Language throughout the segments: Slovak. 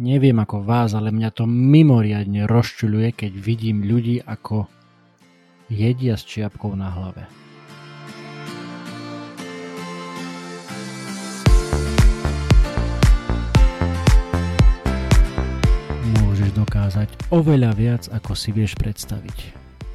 Neviem ako vás, ale mňa to mimoriadne rozčuľuje, keď vidím ľudí, ako jedia s čiapkou na hlave. Môžeš dokázať oveľa viac, ako si vieš predstaviť.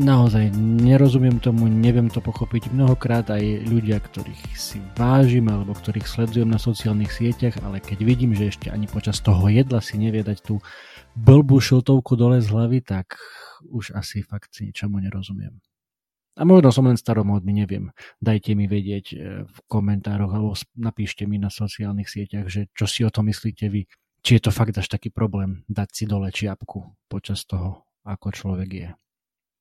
Naozaj nerozumiem tomu, neviem to pochopiť. Mnohokrát aj ľudia, ktorých si vážim alebo ktorých sledujem na sociálnych sieťach, ale keď vidím, že ešte ani počas toho jedla si nevie dať tú blbú šiltovku dole z hlavy, tak už asi fakt si ničomu nerozumiem. A možno som len staromódny, neviem. Dajte mi vedieť e, v komentároch alebo napíšte mi na sociálnych sieťach, že čo si o tom myslíte vy. Či je to fakt až taký problém dať si dole čiapku počas toho, ako človek je.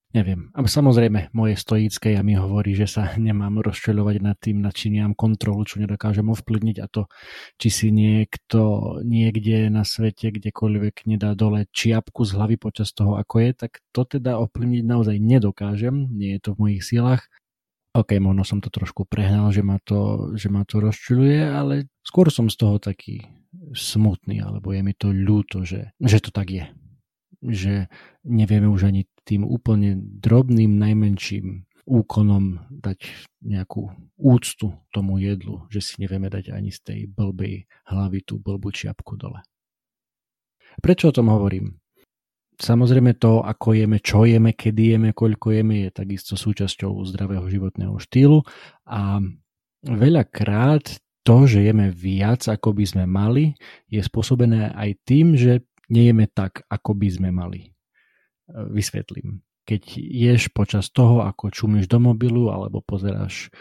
Neviem. A samozrejme, moje stoické ja mi hovorí, že sa nemám rozčeľovať nad tým, nad čím nemám kontrolu, čo nedokážem ovplyvniť a to, či si niekto niekde na svete, kdekoľvek nedá dole čiapku z hlavy počas toho, ako je, tak to teda ovplyvniť naozaj nedokážem, nie je to v mojich silách. OK, možno som to trošku prehnal, že ma to, že ma to rozčuluje, ale skôr som z toho taký smutný, alebo je mi to ľúto, že, že to tak je že nevieme už ani tým úplne drobným najmenším úkonom dať nejakú úctu tomu jedlu, že si nevieme dať ani z tej blbej hlavy tú blbú čiapku dole. Prečo o tom hovorím? Samozrejme to, ako jeme, čo jeme, kedy jeme, koľko jeme, je takisto súčasťou zdravého životného štýlu a veľakrát to, že jeme viac, ako by sme mali, je spôsobené aj tým, že nejeme tak, ako by sme mali. E, vysvetlím. Keď ješ počas toho, ako čumíš do mobilu, alebo pozeráš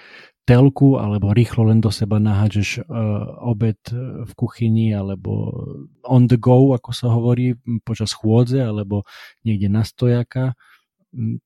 telku, alebo rýchlo len do seba nahážeš uh, obed v kuchyni, alebo on the go, ako sa hovorí, počas chôdze, alebo niekde na stojaka,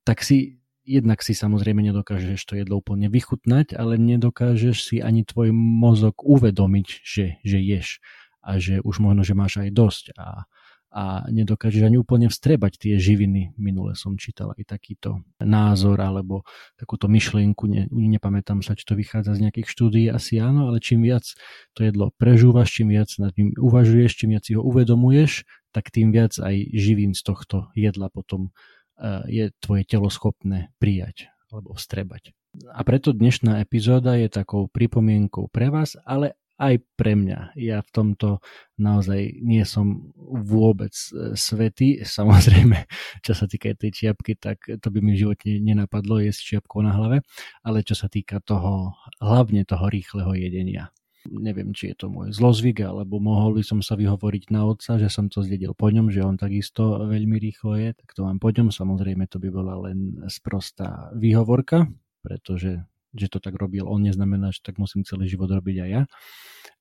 tak si jednak si samozrejme nedokážeš to jedlo úplne vychutnať, ale nedokážeš si ani tvoj mozog uvedomiť, že, že ješ a že už možno, že máš aj dosť a a nedokážeš ani úplne vstrebať tie živiny. Minule som čítal aj takýto názor alebo takúto myšlienku, ne, nepamätám sa, či to vychádza z nejakých štúdií, asi áno, ale čím viac to jedlo prežúvaš, čím viac nad ním uvažuješ, čím viac si ho uvedomuješ, tak tým viac aj živín z tohto jedla potom uh, je tvoje telo schopné prijať alebo vstrebať. A preto dnešná epizóda je takou pripomienkou pre vás, ale aj pre mňa. Ja v tomto naozaj nie som vôbec e, svetý. Samozrejme, čo sa týka tej čiapky, tak to by mi v živote nenapadlo jesť čiapkou na hlave, ale čo sa týka toho, hlavne toho rýchleho jedenia. Neviem, či je to môj zlozvyk, alebo mohol by som sa vyhovoriť na otca, že som to zdedil po ňom, že on takisto veľmi rýchlo je, tak to mám po ňom. Samozrejme, to by bola len sprostá výhovorka, pretože že to tak robil on, neznamená, že tak musím celý život robiť aj ja.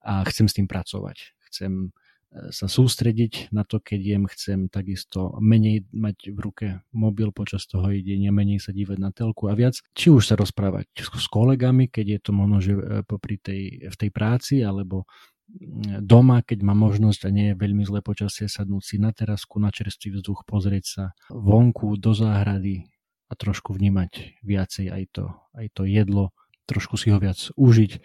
A chcem s tým pracovať. Chcem e, sa sústrediť na to, keď jem, chcem takisto menej mať v ruke mobil počas toho jedenia, menej sa dívať na telku a viac, či už sa rozprávať s kolegami, keď je to možno, že e, popri tej, v tej práci, alebo doma, keď má možnosť a nie je veľmi zlé počasie, sadnúť si na terasku, na čerstvý vzduch, pozrieť sa vonku do záhrady, a trošku vnímať viacej aj to, aj to jedlo, trošku si ho viac užiť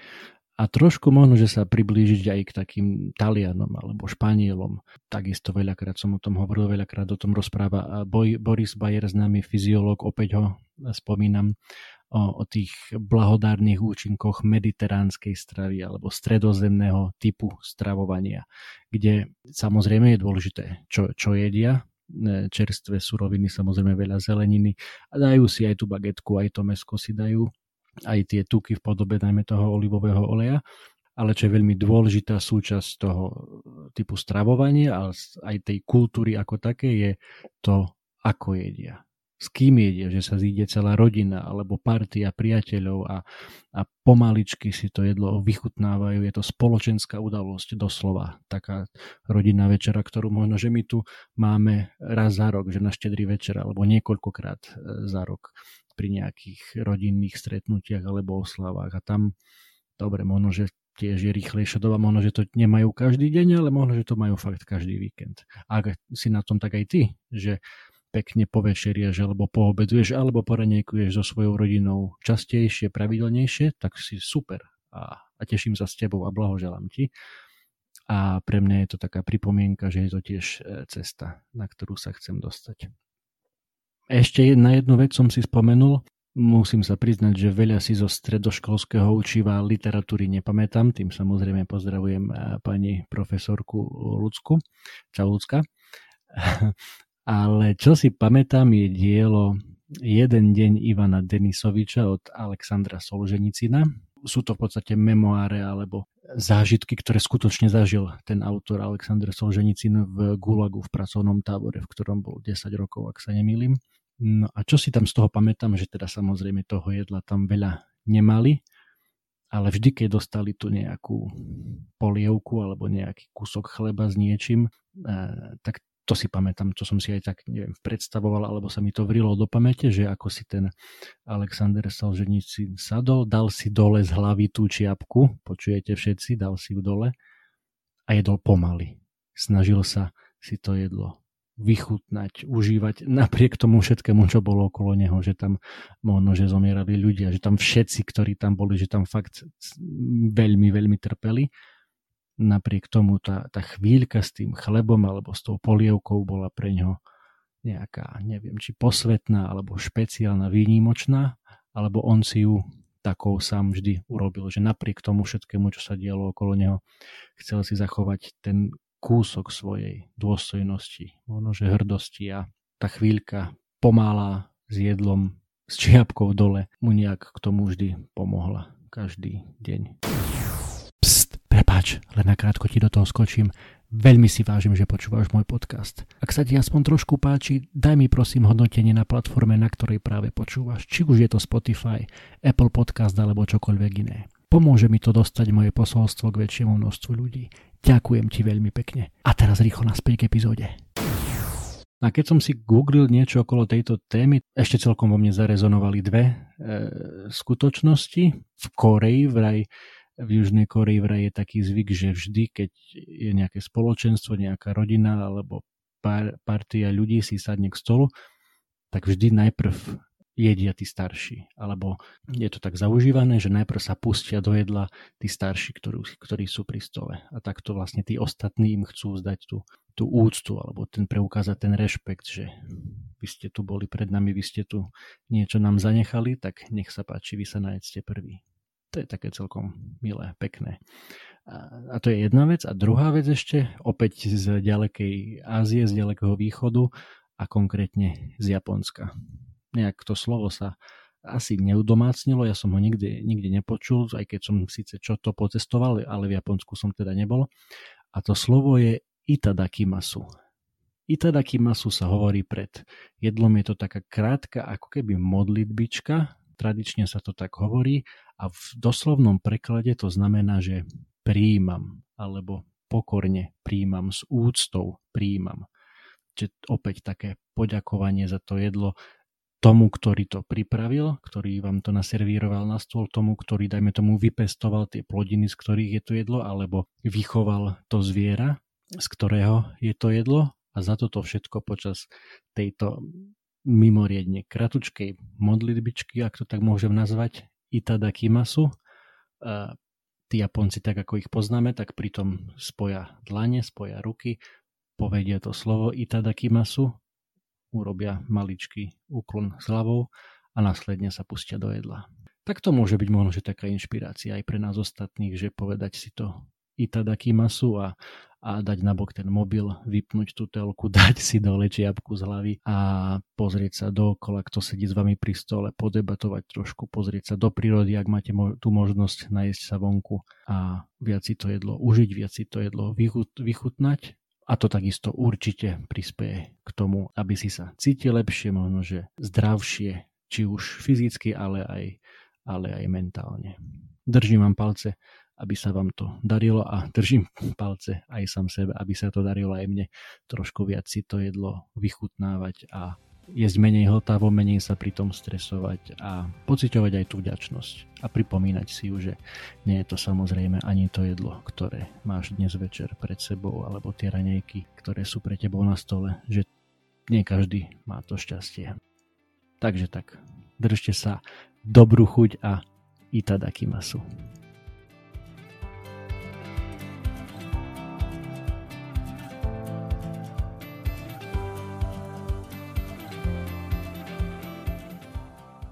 a trošku možno, že sa priblížiť aj k takým Talianom alebo Španielom. Takisto veľakrát som o tom hovoril, veľakrát o tom rozpráva Boj, Boris Bayer, známy fyziológ, opäť ho spomínam, o, o tých blahodárnych účinkoch mediteránskej stravy alebo stredozemného typu stravovania, kde samozrejme je dôležité, čo, čo jedia, čerstvé suroviny, samozrejme veľa zeleniny a dajú si aj tú bagetku, aj to mesko si dajú, aj tie tuky v podobe najmä toho olivového oleja, ale čo je veľmi dôležitá súčasť toho typu stravovania a aj tej kultúry ako také je to, ako jedia. S kým jedia, že sa zíde celá rodina alebo partia priateľov a, a pomaličky si to jedlo vychutnávajú. Je to spoločenská udalosť doslova. Taká rodinná večera, ktorú možno, že my tu máme raz za rok, že na štedrý večer alebo niekoľkokrát e, za rok pri nejakých rodinných stretnutiach alebo oslavách. A tam, dobre, možno, že tiež je rýchlejšia doba, možno, že to nemajú každý deň, ale možno, že to majú fakt každý víkend. Ak si na tom tak aj ty, že pekne povečerieš alebo poobeduješ alebo poranejkuješ so svojou rodinou častejšie, pravidelnejšie, tak si super a, a teším sa s tebou a blahoželám ti. A pre mňa je to taká pripomienka, že je to tiež e, cesta, na ktorú sa chcem dostať. Ešte na jednu vec som si spomenul, musím sa priznať, že veľa si zo stredoškolského učiva literatúry nepamätám, tým samozrejme pozdravujem e, pani profesorku Lucku. Čau Lucka. ale čo si pamätám je dielo Jeden deň Ivana Denisoviča od Alexandra Solženicina. Sú to v podstate memoáre alebo zážitky, ktoré skutočne zažil ten autor Aleksandr Solženicin v Gulagu v pracovnom tábore, v ktorom bol 10 rokov, ak sa nemýlim. No a čo si tam z toho pamätám, že teda samozrejme toho jedla tam veľa nemali, ale vždy, keď dostali tu nejakú polievku alebo nejaký kúsok chleba s niečím, eh, tak to si pamätám, to som si aj tak neviem, predstavoval, alebo sa mi to vrilo do pamäte, že ako si ten Alexander Salženici sadol, dal si dole z hlavy tú čiapku, počujete všetci, dal si ju dole a jedol pomaly. Snažil sa si to jedlo vychutnať, užívať napriek tomu všetkému, čo bolo okolo neho, že tam možno, že zomierali ľudia, že tam všetci, ktorí tam boli, že tam fakt veľmi, veľmi trpeli napriek tomu tá, tá chvíľka s tým chlebom alebo s tou polievkou bola pre ňo nejaká, neviem, či posvetná alebo špeciálna, výnimočná, alebo on si ju takou sám vždy urobil, že napriek tomu všetkému, čo sa dialo okolo neho, chcel si zachovať ten kúsok svojej dôstojnosti, možno že hrdosti a tá chvíľka pomála s jedlom, s čiapkou dole, mu nejak k tomu vždy pomohla každý deň. Prepač, len nakrátko ti do toho skočím. Veľmi si vážim, že počúvaš môj podcast. Ak sa ti aspoň trošku páči, daj mi prosím hodnotenie na platforme, na ktorej práve počúvaš. Či už je to Spotify, Apple Podcast alebo čokoľvek iné. Pomôže mi to dostať moje posolstvo k väčšiemu množstvu ľudí. Ďakujem ti veľmi pekne. A teraz rýchlo naspäť k epizóde. A keď som si googlil niečo okolo tejto témy, ešte celkom vo mne zarezonovali dve e, skutočnosti. V Koreji vraj v Južnej Koreji vraj je taký zvyk, že vždy, keď je nejaké spoločenstvo, nejaká rodina alebo pár, partia ľudí si sadne k stolu, tak vždy najprv jedia tí starší. Alebo je to tak zaužívané, že najprv sa pustia do jedla tí starší, ktorí, ktorí sú pri stole. A takto vlastne tí ostatní im chcú zdať tú, tú úctu alebo ten preukázať ten rešpekt, že vy ste tu boli pred nami, vy ste tu niečo nám zanechali, tak nech sa páči, vy sa najedzte prvý. To je také celkom milé, pekné. A to je jedna vec. A druhá vec ešte, opäť z ďalekej Ázie, z ďalekého východu a konkrétne z Japonska. Nejak to slovo sa asi neudomácnilo, ja som ho nikdy, nikdy nepočul, aj keď som síce čo to pocestoval, ale v Japonsku som teda nebol. A to slovo je itadakimasu. Itadakimasu sa hovorí pred jedlom, je to taká krátka ako keby modlitbička, tradične sa to tak hovorí a v doslovnom preklade to znamená, že príjmam alebo pokorne príjmam, s úctou príjmam. Čiže opäť také poďakovanie za to jedlo tomu, ktorý to pripravil, ktorý vám to naservíroval na stôl, tomu, ktorý, dajme tomu, vypestoval tie plodiny, z ktorých je to jedlo, alebo vychoval to zviera, z ktorého je to jedlo a za toto všetko počas tejto mimoriadne kratučkej modlitbičky, ak to tak môžem nazvať, Itadakimasu. Tí Japonci, tak ako ich poznáme, tak pritom spoja dlane, spoja ruky, povedia to slovo Itadakimasu, urobia maličký úklon s hlavou a následne sa pustia do jedla. Tak to môže byť možno, že taká inšpirácia aj pre nás ostatných, že povedať si to Itadakimasu a, a dať nabok ten mobil, vypnúť tú telku, dať si dole čiapku z hlavy a pozrieť sa dookola, kto sedí s vami pri stole, podebatovať trošku, pozrieť sa do prírody, ak máte mo- tú možnosť najesť sa vonku a viac si to jedlo užiť, viac si to jedlo vychut- vychutnať A to takisto určite prispieje k tomu, aby si sa cítil lepšie, možno že zdravšie, či už fyzicky, ale aj, ale aj mentálne. Držím vám palce, aby sa vám to darilo a držím palce aj sám sebe, aby sa to darilo aj mne trošku viac si to jedlo vychutnávať a jesť menej hltavo, menej sa pri tom stresovať a pociťovať aj tú vďačnosť a pripomínať si ju, že nie je to samozrejme ani to jedlo, ktoré máš dnes večer pred sebou alebo tie ranejky, ktoré sú pre tebou na stole, že nie každý má to šťastie. Takže tak, držte sa, dobrú chuť a itadakimasu.